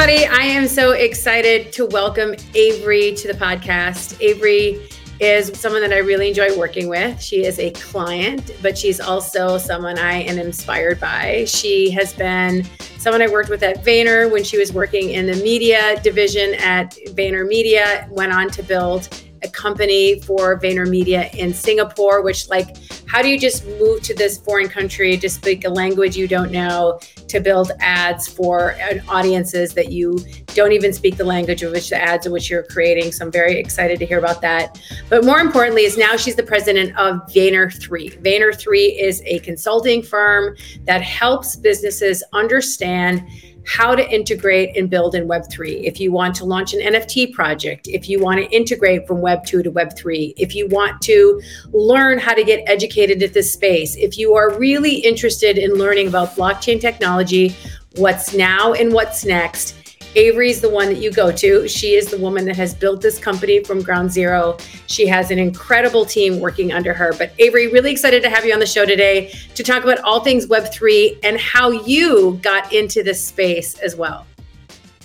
everybody. I am so excited to welcome Avery to the podcast. Avery is someone that I really enjoy working with. She is a client, but she's also someone I am inspired by. She has been someone I worked with at Vayner when she was working in the media division at Vayner Media, went on to build a company for VaynerMedia in Singapore, which like, how do you just move to this foreign country to speak a language you don't know to build ads for uh, audiences that you don't even speak the language of which the ads of which you're creating. So I'm very excited to hear about that. But more importantly, is now she's the president of Vayner 3. Vayner 3 is a consulting firm that helps businesses understand how to integrate and build in Web3. If you want to launch an NFT project, if you want to integrate from Web2 to Web3, if you want to learn how to get educated at this space, if you are really interested in learning about blockchain technology, what's now and what's next, Avery is the one that you go to. She is the woman that has built this company from ground zero. She has an incredible team working under her. But Avery, really excited to have you on the show today to talk about all things Web3 and how you got into this space as well.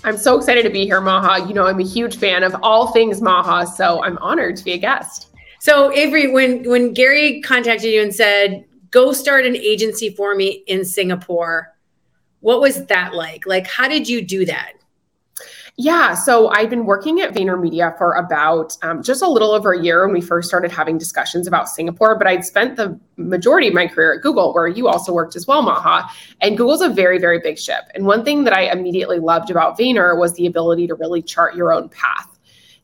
I'm so excited to be here, Maha. You know, I'm a huge fan of all things Maha, so I'm honored to be a guest. So, Avery, when when Gary contacted you and said, "Go start an agency for me in Singapore," what was that like? Like, how did you do that? Yeah, so I've been working at VaynerMedia for about um, just a little over a year when we first started having discussions about Singapore. But I'd spent the majority of my career at Google, where you also worked as well, Maha. And Google's a very, very big ship. And one thing that I immediately loved about Vayner was the ability to really chart your own path.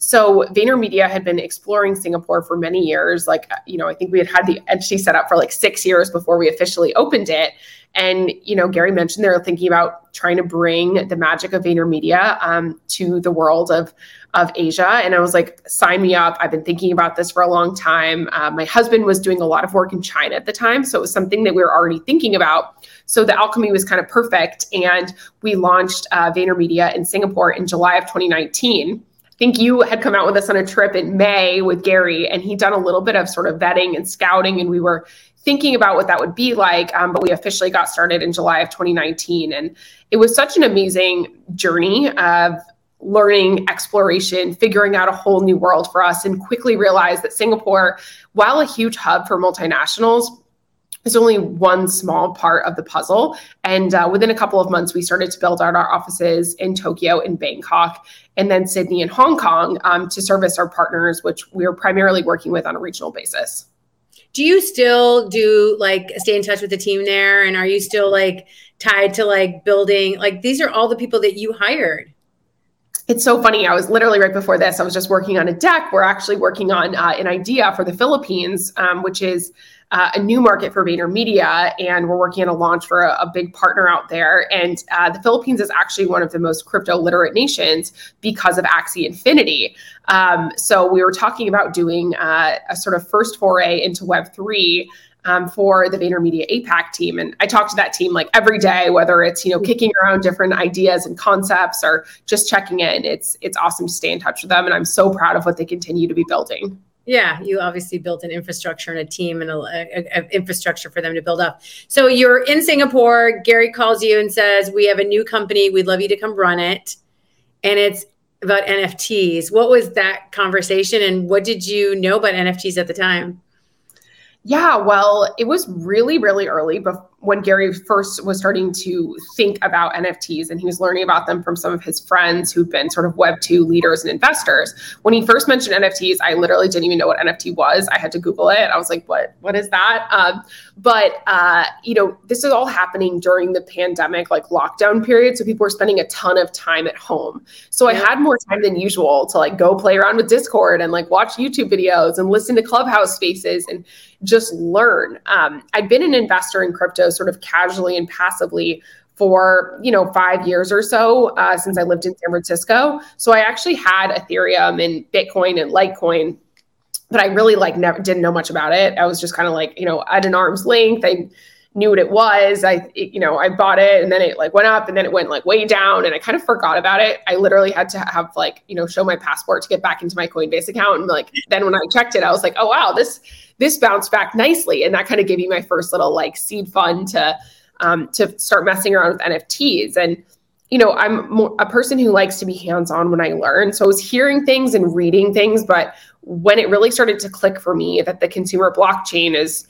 So VaynerMedia had been exploring Singapore for many years. Like, you know, I think we had had the entity set up for like six years before we officially opened it. And, you know, Gary mentioned they're thinking about trying to bring the magic of VaynerMedia um, to the world of, of Asia. And I was like, sign me up. I've been thinking about this for a long time. Uh, my husband was doing a lot of work in China at the time. So it was something that we were already thinking about. So the alchemy was kind of perfect. And we launched uh, VaynerMedia in Singapore in July of 2019 think you had come out with us on a trip in May with Gary, and he'd done a little bit of sort of vetting and scouting, and we were thinking about what that would be like. Um, but we officially got started in July of 2019. And it was such an amazing journey of learning, exploration, figuring out a whole new world for us, and quickly realized that Singapore, while a huge hub for multinationals, is only one small part of the puzzle. And uh, within a couple of months, we started to build out our offices in Tokyo and Bangkok, and then Sydney and Hong Kong um, to service our partners, which we are primarily working with on a regional basis do you still do like stay in touch with the team there and are you still like tied to like building like these are all the people that you hired it's so funny. I was literally right before this. I was just working on a deck. We're actually working on uh, an idea for the Philippines, um, which is uh, a new market for VaynerMedia, and we're working on a launch for a, a big partner out there. And uh, the Philippines is actually one of the most crypto literate nations because of Axie Infinity. Um, so we were talking about doing uh, a sort of first foray into Web three. Um, for the VaynerMedia APAC team. And I talk to that team like every day, whether it's you know kicking around different ideas and concepts or just checking in. It's it's awesome to stay in touch with them, and I'm so proud of what they continue to be building. Yeah, you obviously built an infrastructure and a team and a, infrastructure for them to build up. So you're in Singapore. Gary calls you and says, "We have a new company. We'd love you to come run it." And it's about NFTs. What was that conversation, and what did you know about NFTs at the time? Yeah, well, it was really, really early before when Gary first was starting to think about NFTs and he was learning about them from some of his friends who've been sort of Web2 leaders and investors. When he first mentioned NFTs, I literally didn't even know what NFT was. I had to Google it. I was like, what, what is that? Um, but, uh, you know, this is all happening during the pandemic, like lockdown period. So people were spending a ton of time at home. So yeah. I had more time than usual to like go play around with Discord and like watch YouTube videos and listen to Clubhouse spaces and just learn. Um, I'd been an investor in crypto sort of casually and passively for you know five years or so uh, since I lived in San Francisco. So I actually had Ethereum and Bitcoin and Litecoin, but I really like never didn't know much about it. I was just kind of like you know at an arm's length. I knew what it was. I it, you know I bought it and then it like went up and then it went like way down and I kind of forgot about it. I literally had to have like you know show my passport to get back into my Coinbase account and like then when I checked it I was like oh wow this this bounced back nicely. And that kind of gave me my first little like seed fund to um, to start messing around with NFTs. And you know, I'm more, a person who likes to be hands on when I learn. So I was hearing things and reading things, but when it really started to click for me that the consumer blockchain is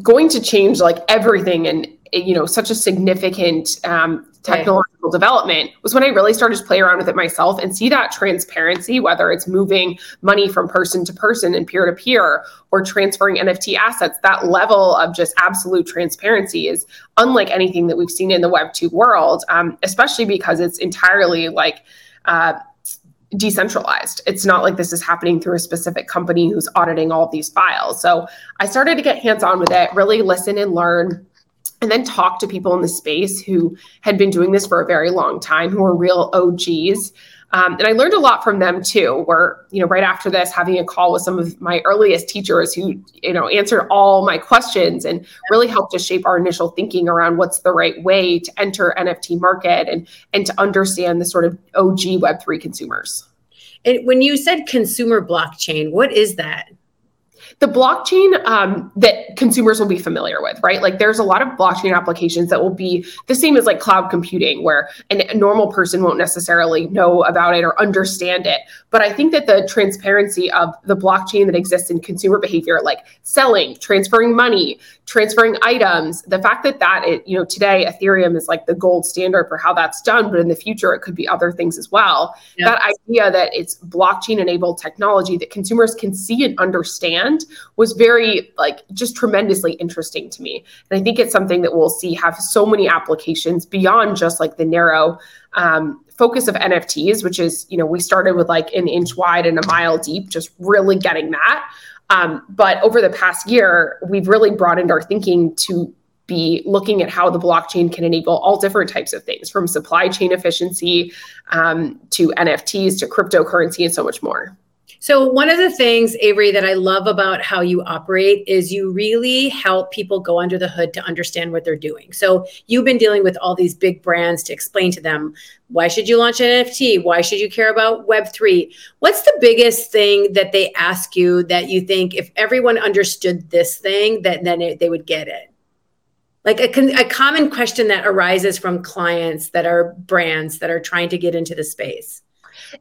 going to change like everything and you know such a significant um, technological right. development was when I really started to play around with it myself and see that transparency, whether it's moving money from person to person and peer to peer or transferring NFT assets, that level of just absolute transparency is unlike anything that we've seen in the Web2 world, um, especially because it's entirely like, uh, decentralized. It's not like this is happening through a specific company who's auditing all these files. So I started to get hands on with it, really listen and learn and then talk to people in the space who had been doing this for a very long time, who were real OGs. Um, and I learned a lot from them too. Where you know, right after this, having a call with some of my earliest teachers who you know answered all my questions and really helped to shape our initial thinking around what's the right way to enter NFT market and and to understand the sort of OG Web three consumers. And when you said consumer blockchain, what is that? The blockchain um, that consumers will be familiar with, right? Like there's a lot of blockchain applications that will be the same as like cloud computing, where an, a normal person won't necessarily know about it or understand it. But I think that the transparency of the blockchain that exists in consumer behavior, like selling, transferring money, transferring items, the fact that that it, you know, today Ethereum is like the gold standard for how that's done, but in the future it could be other things as well. That idea that it's blockchain enabled technology that consumers can see and understand was very like just tremendously interesting to me. And I think it's something that we'll see have so many applications beyond just like the narrow um, focus of NFTs, which is, you know, we started with like an inch wide and a mile deep, just really getting that. Um, but over the past year, we've really broadened our thinking to be looking at how the blockchain can enable all different types of things from supply chain efficiency um, to NFTs to cryptocurrency and so much more. So, one of the things, Avery, that I love about how you operate is you really help people go under the hood to understand what they're doing. So, you've been dealing with all these big brands to explain to them why should you launch an NFT? Why should you care about Web3? What's the biggest thing that they ask you that you think if everyone understood this thing, that then it, they would get it? Like a, a common question that arises from clients that are brands that are trying to get into the space.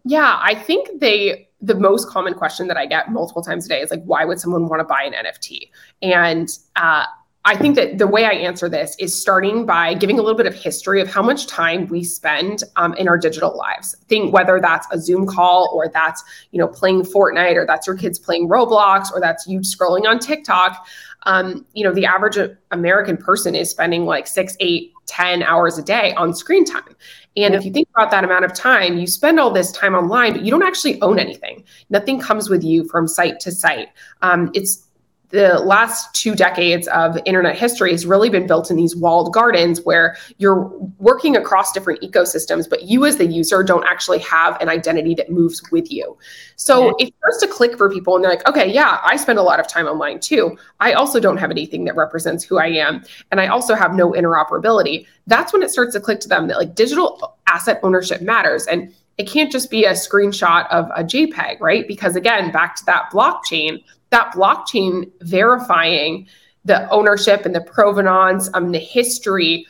Yeah, I think they the most common question that I get multiple times a day is like, why would someone want to buy an NFT? And uh, I think that the way I answer this is starting by giving a little bit of history of how much time we spend um, in our digital lives. Think whether that's a Zoom call or that's you know playing Fortnite or that's your kids playing Roblox or that's you scrolling on TikTok. Um, you know, the average American person is spending like six, eight, ten hours a day on screen time. And if you think about that amount of time, you spend all this time online, but you don't actually own anything. Nothing comes with you from site to site. Um, it's the last two decades of internet history has really been built in these walled gardens where you're working across different ecosystems, but you as the user don't actually have an identity that moves with you. So yeah. it starts to click for people and they're like, okay, yeah, I spend a lot of time online too. I also don't have anything that represents who I am. And I also have no interoperability. That's when it starts to click to them that like digital asset ownership matters. And it can't just be a screenshot of a JPEG, right? Because again, back to that blockchain, that blockchain verifying the ownership and the provenance, um, the history,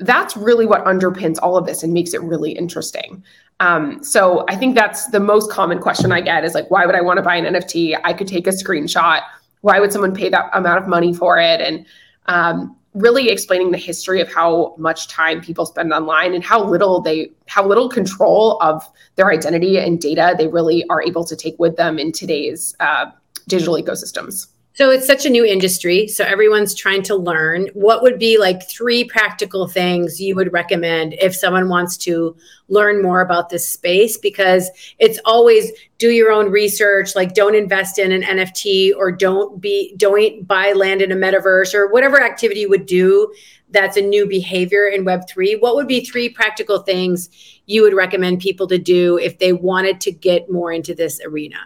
that's really what underpins all of this and makes it really interesting. Um, so I think that's the most common question I get is like, why would I want to buy an NFT? I could take a screenshot. Why would someone pay that amount of money for it? And um, really explaining the history of how much time people spend online and how little they how little control of their identity and data they really are able to take with them in today's uh, digital ecosystems. So it's such a new industry. So everyone's trying to learn. What would be like three practical things you would recommend if someone wants to learn more about this space? Because it's always do your own research, like don't invest in an NFT or don't be don't buy land in a metaverse or whatever activity you would do that's a new behavior in Web3. What would be three practical things you would recommend people to do if they wanted to get more into this arena?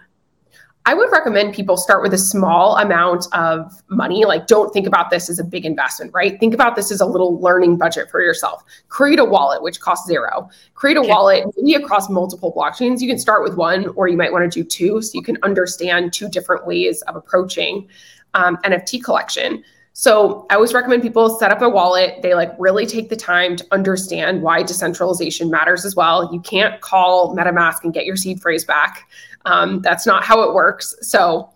I would recommend people start with a small amount of money. Like, don't think about this as a big investment, right? Think about this as a little learning budget for yourself. Create a wallet, which costs zero. Create a okay. wallet maybe across multiple blockchains. You can start with one, or you might want to do two, so you can understand two different ways of approaching um, NFT collection. So I always recommend people set up a wallet. They like really take the time to understand why decentralization matters as well. You can't call MetaMask and get your seed phrase back. Um, that's not how it works. So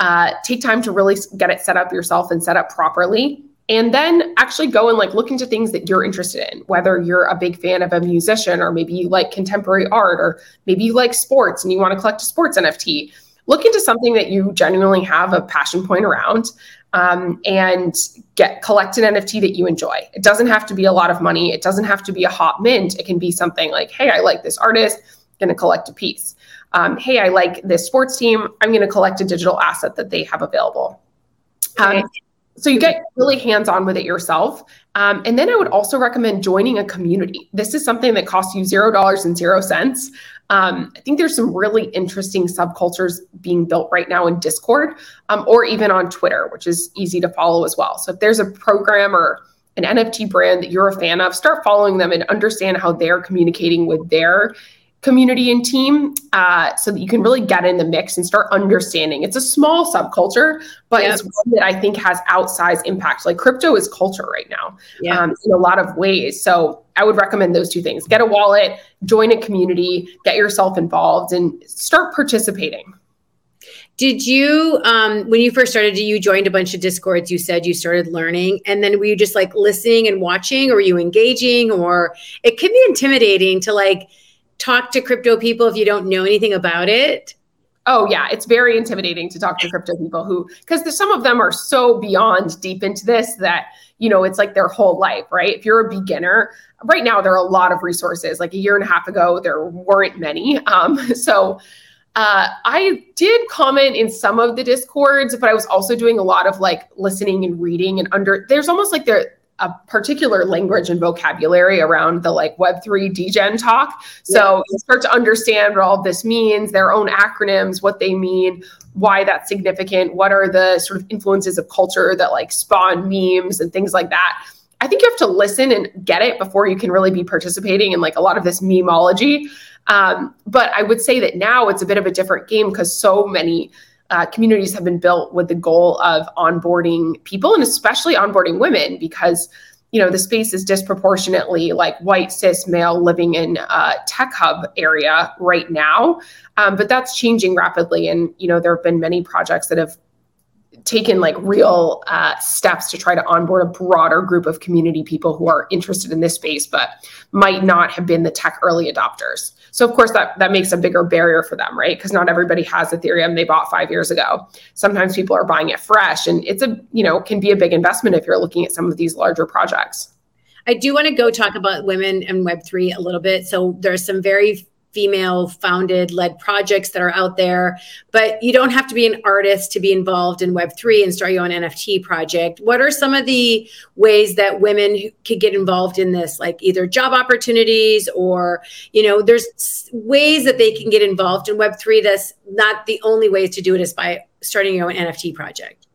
uh, take time to really get it set up yourself and set up properly. And then actually go and like look into things that you're interested in whether you're a big fan of a musician or maybe you like contemporary art or maybe you like sports and you want to collect a sports nft look into something that you genuinely have a passion point around um, and get collect an nft that you enjoy. It doesn't have to be a lot of money. It doesn't have to be a hot mint. It can be something like hey i like this artist. Going to collect a piece um, hey i like this sports team i'm going to collect a digital asset that they have available um, so you get really hands on with it yourself. Um, and then I would also recommend joining a community. This is something that costs you zero dollars and zero cents. Um, I think there's some really interesting subcultures being built right now in Discord um, or even on Twitter, which is easy to follow as well. So if there's a program or an NFT brand that you're a fan of, start following them and understand how they're communicating with their community and team uh, so that you can really get in the mix and start understanding. It's a small subculture, but yep. it's one that I think has outsized impact. Like crypto is culture right now yep. um, in a lot of ways. So I would recommend those two things get a wallet, join a community, get yourself involved, and start participating. Did you, um, when you first started, you joined a bunch of discords? You said you started learning, and then were you just like listening and watching, or were you engaging? Or it can be intimidating to like talk to crypto people if you don't know anything about it? Oh yeah, it's very intimidating to talk to crypto people who because some of them are so beyond deep into this that you know it's like their whole life, right? If you're a beginner, right now there are a lot of resources. Like a year and a half ago, there weren't many. Um, so uh, I did comment in some of the discords, but I was also doing a lot of like listening and reading and under. There's almost like there a particular language and vocabulary around the like web3 degen talk. So yeah. you start to understand what all this means their own acronyms what they mean why that's significant what are the sort of influences of culture that like spawn memes and things like that. I think you have to listen and get it before you can really be participating in like a lot of this memology. Um, but i would say that now it's a bit of a different game because so many uh, communities have been built with the goal of onboarding people and especially onboarding women because you know the space is disproportionately like white cis male living in a tech hub area right now. Um, but that's changing rapidly and you know there have been many projects that have taken like real uh, steps to try to onboard a broader group of community people who are interested in this space but might not have been the tech early adopters so of course that that makes a bigger barrier for them, right? Because not everybody has Ethereum they bought 5 years ago. Sometimes people are buying it fresh and it's a, you know, can be a big investment if you're looking at some of these larger projects. I do want to go talk about women and Web3 a little bit. So there's some very female founded led projects that are out there. But you don't have to be an artist to be involved in web3 and start your own nft project. What are some of the ways that women could get involved in this? Like either job opportunities or you know there's ways that they can get involved in web3 that's not the only ways to do it is by starting your own nft project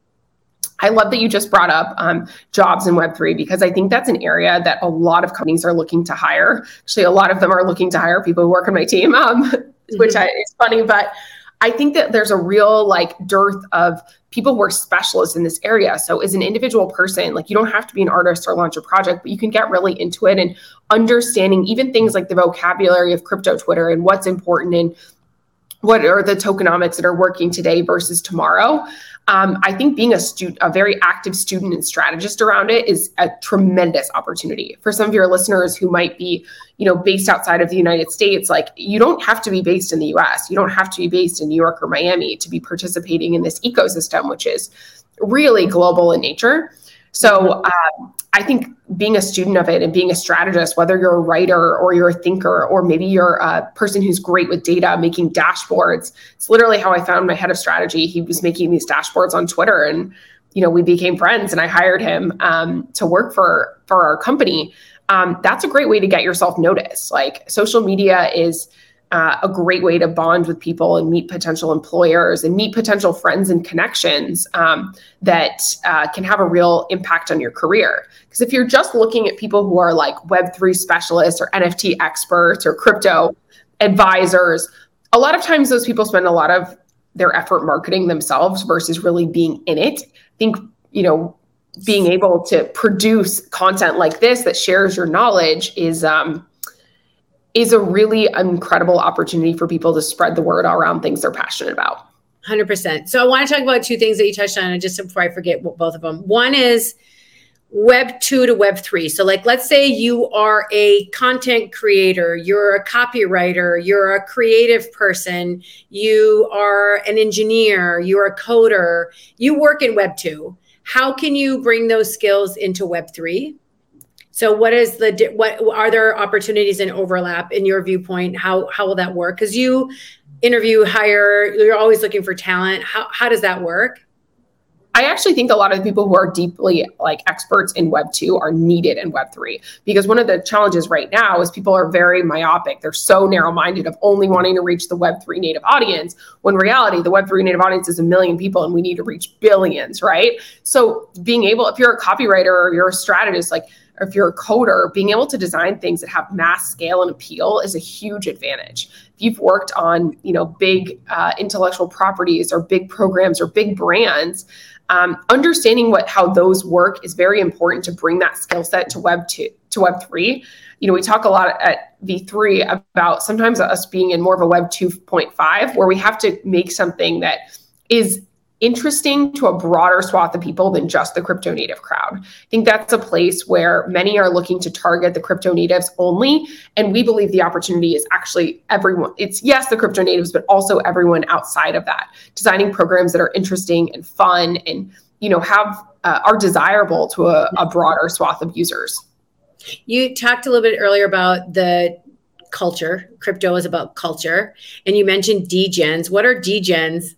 I love that you just brought up um, jobs in Web3 because I think that's an area that a lot of companies are looking to hire. Actually, a lot of them are looking to hire people who work on my team, um, mm-hmm. which I, is funny, but I think that there's a real like dearth of people who are specialists in this area. So as an individual person, like you don't have to be an artist or launch a project, but you can get really into it and understanding even things like the vocabulary of crypto Twitter and what's important and what are the tokenomics that are working today versus tomorrow um, I think being a student, a very active student and strategist around it is a tremendous opportunity for some of your listeners who might be, you know, based outside of the United States. Like you don't have to be based in the U.S. You don't have to be based in New York or Miami to be participating in this ecosystem, which is really global in nature. So um, I think being a student of it and being a strategist, whether you're a writer or you're a thinker, or maybe you're a person who's great with data, making dashboards. It's literally how I found my head of strategy. He was making these dashboards on Twitter, and you know we became friends, and I hired him um, to work for for our company. Um, that's a great way to get yourself noticed. Like social media is uh, a great way to bond with people and meet potential employers and meet potential friends and connections um, that uh, can have a real impact on your career. Because if you're just looking at people who are like Web3 specialists or NFT experts or crypto advisors, a lot of times those people spend a lot of their effort marketing themselves versus really being in it. I think, you know, being able to produce content like this that shares your knowledge is um, is a really incredible opportunity for people to spread the word around things they're passionate about. 100%. So I want to talk about two things that you touched on, and just before I forget both of them. One is web two to web three. So, like, let's say you are a content creator, you're a copywriter, you're a creative person, you are an engineer, you're a coder, you work in web two. How can you bring those skills into web three? So what is the what are there opportunities in overlap in your viewpoint? How how will that work? Because you interview, hire, you're always looking for talent. How how does that work? I actually think a lot of the people who are deeply like experts in Web 2 are needed in Web 3 because one of the challenges right now is people are very myopic. They're so narrow minded of only wanting to reach the Web 3 native audience when reality, the Web 3 native audience is a million people and we need to reach billions, right? So being able, if you're a copywriter or you're a strategist, like or if you're a coder, being able to design things that have mass scale and appeal is a huge advantage. If you've worked on, you know, big uh, intellectual properties or big programs or big brands, um, understanding what how those work is very important to bring that skill set to Web two to Web three. You know, we talk a lot at V3 about sometimes us being in more of a Web 2.5 where we have to make something that is interesting to a broader swath of people than just the crypto native crowd. I think that's a place where many are looking to target the crypto natives only. And we believe the opportunity is actually everyone. It's yes, the crypto natives, but also everyone outside of that, designing programs that are interesting and fun and, you know, have uh, are desirable to a, a broader swath of users. You talked a little bit earlier about the culture. Crypto is about culture. And you mentioned degens. What are degens?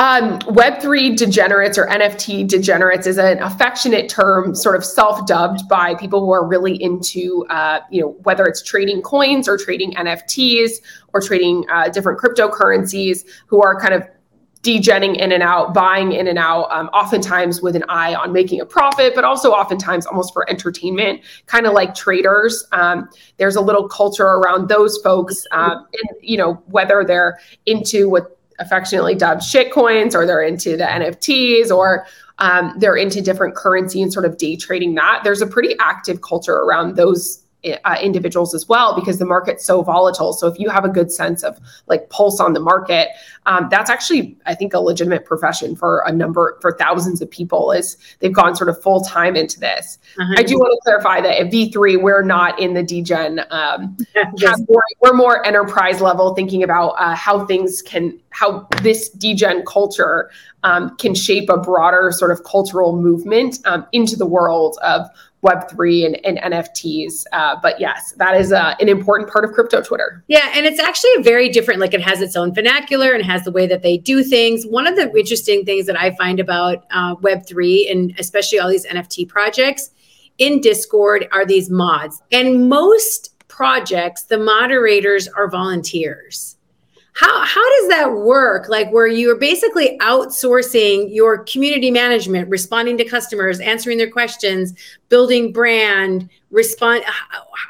Um, Web3 degenerates or NFT degenerates is an affectionate term, sort of self-dubbed by people who are really into, uh, you know, whether it's trading coins or trading NFTs or trading uh, different cryptocurrencies, who are kind of degenning in and out, buying in and out, um, oftentimes with an eye on making a profit, but also oftentimes almost for entertainment, kind of like traders. Um, there's a little culture around those folks, um, and you know whether they're into what affectionately dubbed shit coins or they're into the NFTs or um, they're into different currency and sort of day trading that. There's a pretty active culture around those uh, individuals as well because the market's so volatile. So if you have a good sense of like pulse on the market, um, that's actually I think a legitimate profession for a number for thousands of people. Is they've gone sort of full time into this. Uh-huh. I do want to clarify that at V three we're not in the degen um, category. We're more enterprise level, thinking about uh, how things can how this degen culture um, can shape a broader sort of cultural movement um, into the world of Web3 and, and NFTs. Uh, but yes, that is uh, an important part of crypto Twitter. Yeah. And it's actually a very different, like it has its own vernacular and has the way that they do things. One of the interesting things that I find about uh, Web3 and especially all these NFT projects in Discord are these mods. And most projects, the moderators are volunteers how how does that work? Like where you're basically outsourcing your community management responding to customers answering their questions building brand respond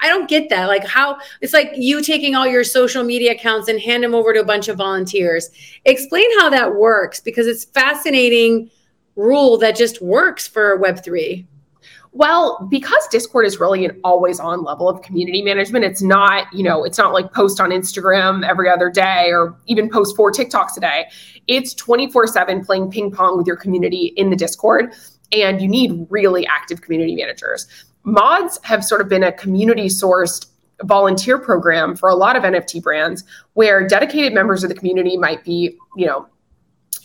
i don't get that. Like how it's like you taking all your social media accounts and hand them over to a bunch of volunteers. Explain how that works because it's fascinating rule that just works for web3 well, because Discord is really an always on level of community management, it's not, you know, it's not like post on Instagram every other day or even post four TikToks a day. It's 24 7 playing ping pong with your community in the Discord. And you need really active community managers. Mods have sort of been a community sourced volunteer program for a lot of NFT brands where dedicated members of the community might be, you know,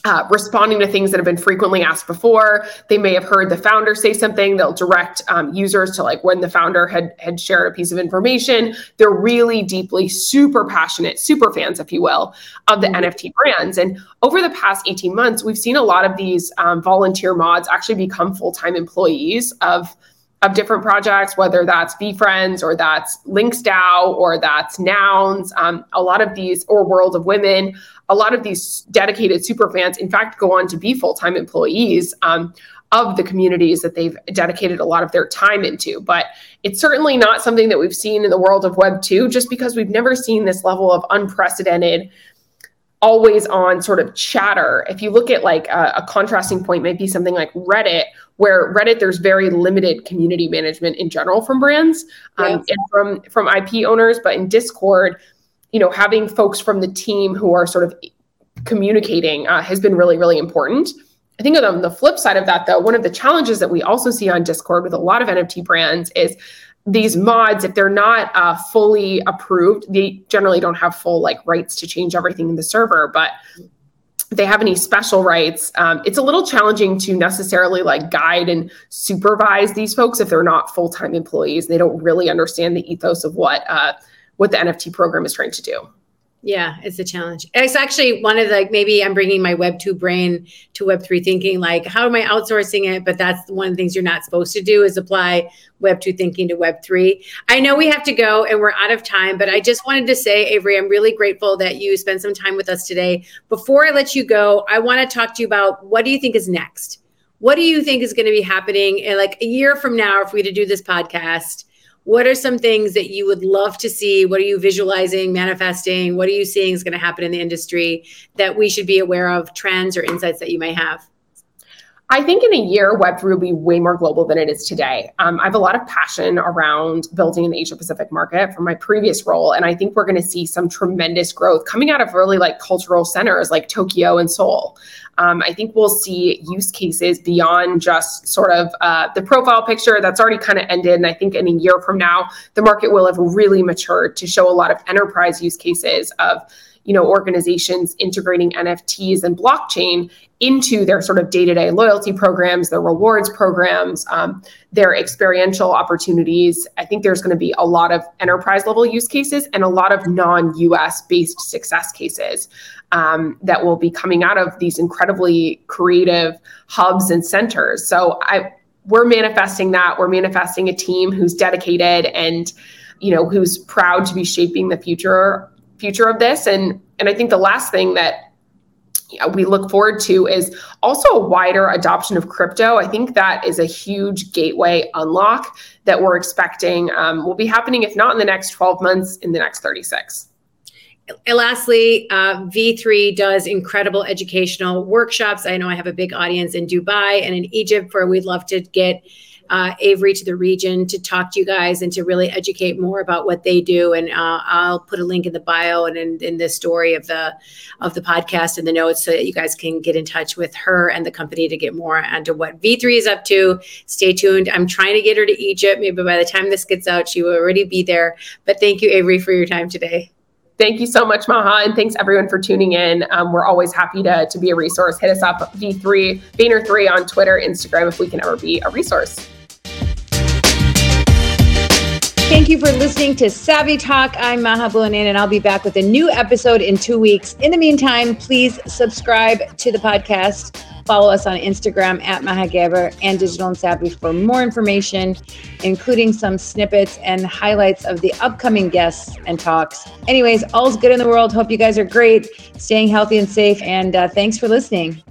uh, responding to things that have been frequently asked before. They may have heard the founder say something. They'll direct um, users to like when the founder had had shared a piece of information. They're really deeply, super passionate, super fans, if you will, of the mm-hmm. NFT brands. And over the past 18 months, we've seen a lot of these um, volunteer mods actually become full time employees of of different projects, whether that's VeeFriends or that's LinksDAO or that's Nouns. Um, a lot of these, or World of Women, a lot of these dedicated super fans, in fact, go on to be full time employees. Um, of the communities that they've dedicated a lot of their time into. But it's certainly not something that we've seen in the world of Web 2, just because we've never seen this level of unprecedented always on sort of chatter. If you look at like a, a, contrasting point, might be something like Reddit, where Reddit there's very limited community management in general from brands um, and from from IP owners, but in Discord, you know, having folks from the team who are sort of communicating uh, has been really really important. I think on the flip side of that, though, one of the challenges that we also see on Discord with a lot of NFT brands is these mods, if they're not uh, fully approved, they generally don't have full like rights to change everything in the server. But if they have any special rights, um, it's a little challenging to necessarily like guide and supervise these folks if they're not full time employees. They don't really understand the ethos of what uh, what the NFT program is trying to do. Yeah, it's a challenge. It's actually one of the maybe I'm bringing my Web two brain to Web three thinking. Like, how am I outsourcing it? But that's one of the things you're not supposed to do is apply Web two thinking to Web three. I know we have to go and we're out of time, but I just wanted to say, Avery, I'm really grateful that you spent some time with us today. Before I let you go, I want to talk to you about what do you think is next. What do you think is going to be happening in like a year from now if we to do this podcast? What are some things that you would love to see? What are you visualizing manifesting? What are you seeing is going to happen in the industry that we should be aware of trends or insights that you may have I think in a year, Web3 will be way more global than it is today. Um, I have a lot of passion around building an Asia Pacific market from my previous role. And I think we're going to see some tremendous growth coming out of really like cultural centers like Tokyo and Seoul. Um, I think we'll see use cases beyond just sort of uh, the profile picture that's already kind of ended. And I think in a year from now, the market will have really matured to show a lot of enterprise use cases of you know organizations integrating nfts and blockchain into their sort of day-to-day loyalty programs their rewards programs um, their experiential opportunities. I think there's going to be a lot of enterprise level use cases and a lot of non-us based success cases um, that will be coming out of these incredibly creative hubs and centers. So i we're manifesting that. We're manifesting a team who's dedicated and you know who's proud to be shaping the future future of this. And and I think the last thing that we look forward to is also a wider adoption of crypto. I think that is a huge gateway unlock that we're expecting um, will be happening, if not in the next 12 months, in the next 36. And lastly, uh, V3 does incredible educational workshops. I know I have a big audience in Dubai and in Egypt where we'd love to get uh, Avery to the region to talk to you guys and to really educate more about what they do. And uh, I'll put a link in the bio and in, in the story of the of the podcast and the notes so that you guys can get in touch with her and the company to get more onto what V3 is up to. Stay tuned. I'm trying to get her to Egypt. Maybe by the time this gets out, she will already be there. But thank you, Avery, for your time today. Thank you so much, Maha, and thanks everyone for tuning in. Um, we're always happy to, to be a resource. Hit us up, V3, Vayner3 on Twitter, Instagram, if we can ever be a resource. Thank you for listening to Savvy Talk. I'm Maha and I'll be back with a new episode in two weeks. In the meantime, please subscribe to the podcast. Follow us on Instagram at Maha and Digital and Savvy for more information, including some snippets and highlights of the upcoming guests and talks. Anyways, all's good in the world. Hope you guys are great, staying healthy and safe, and uh, thanks for listening.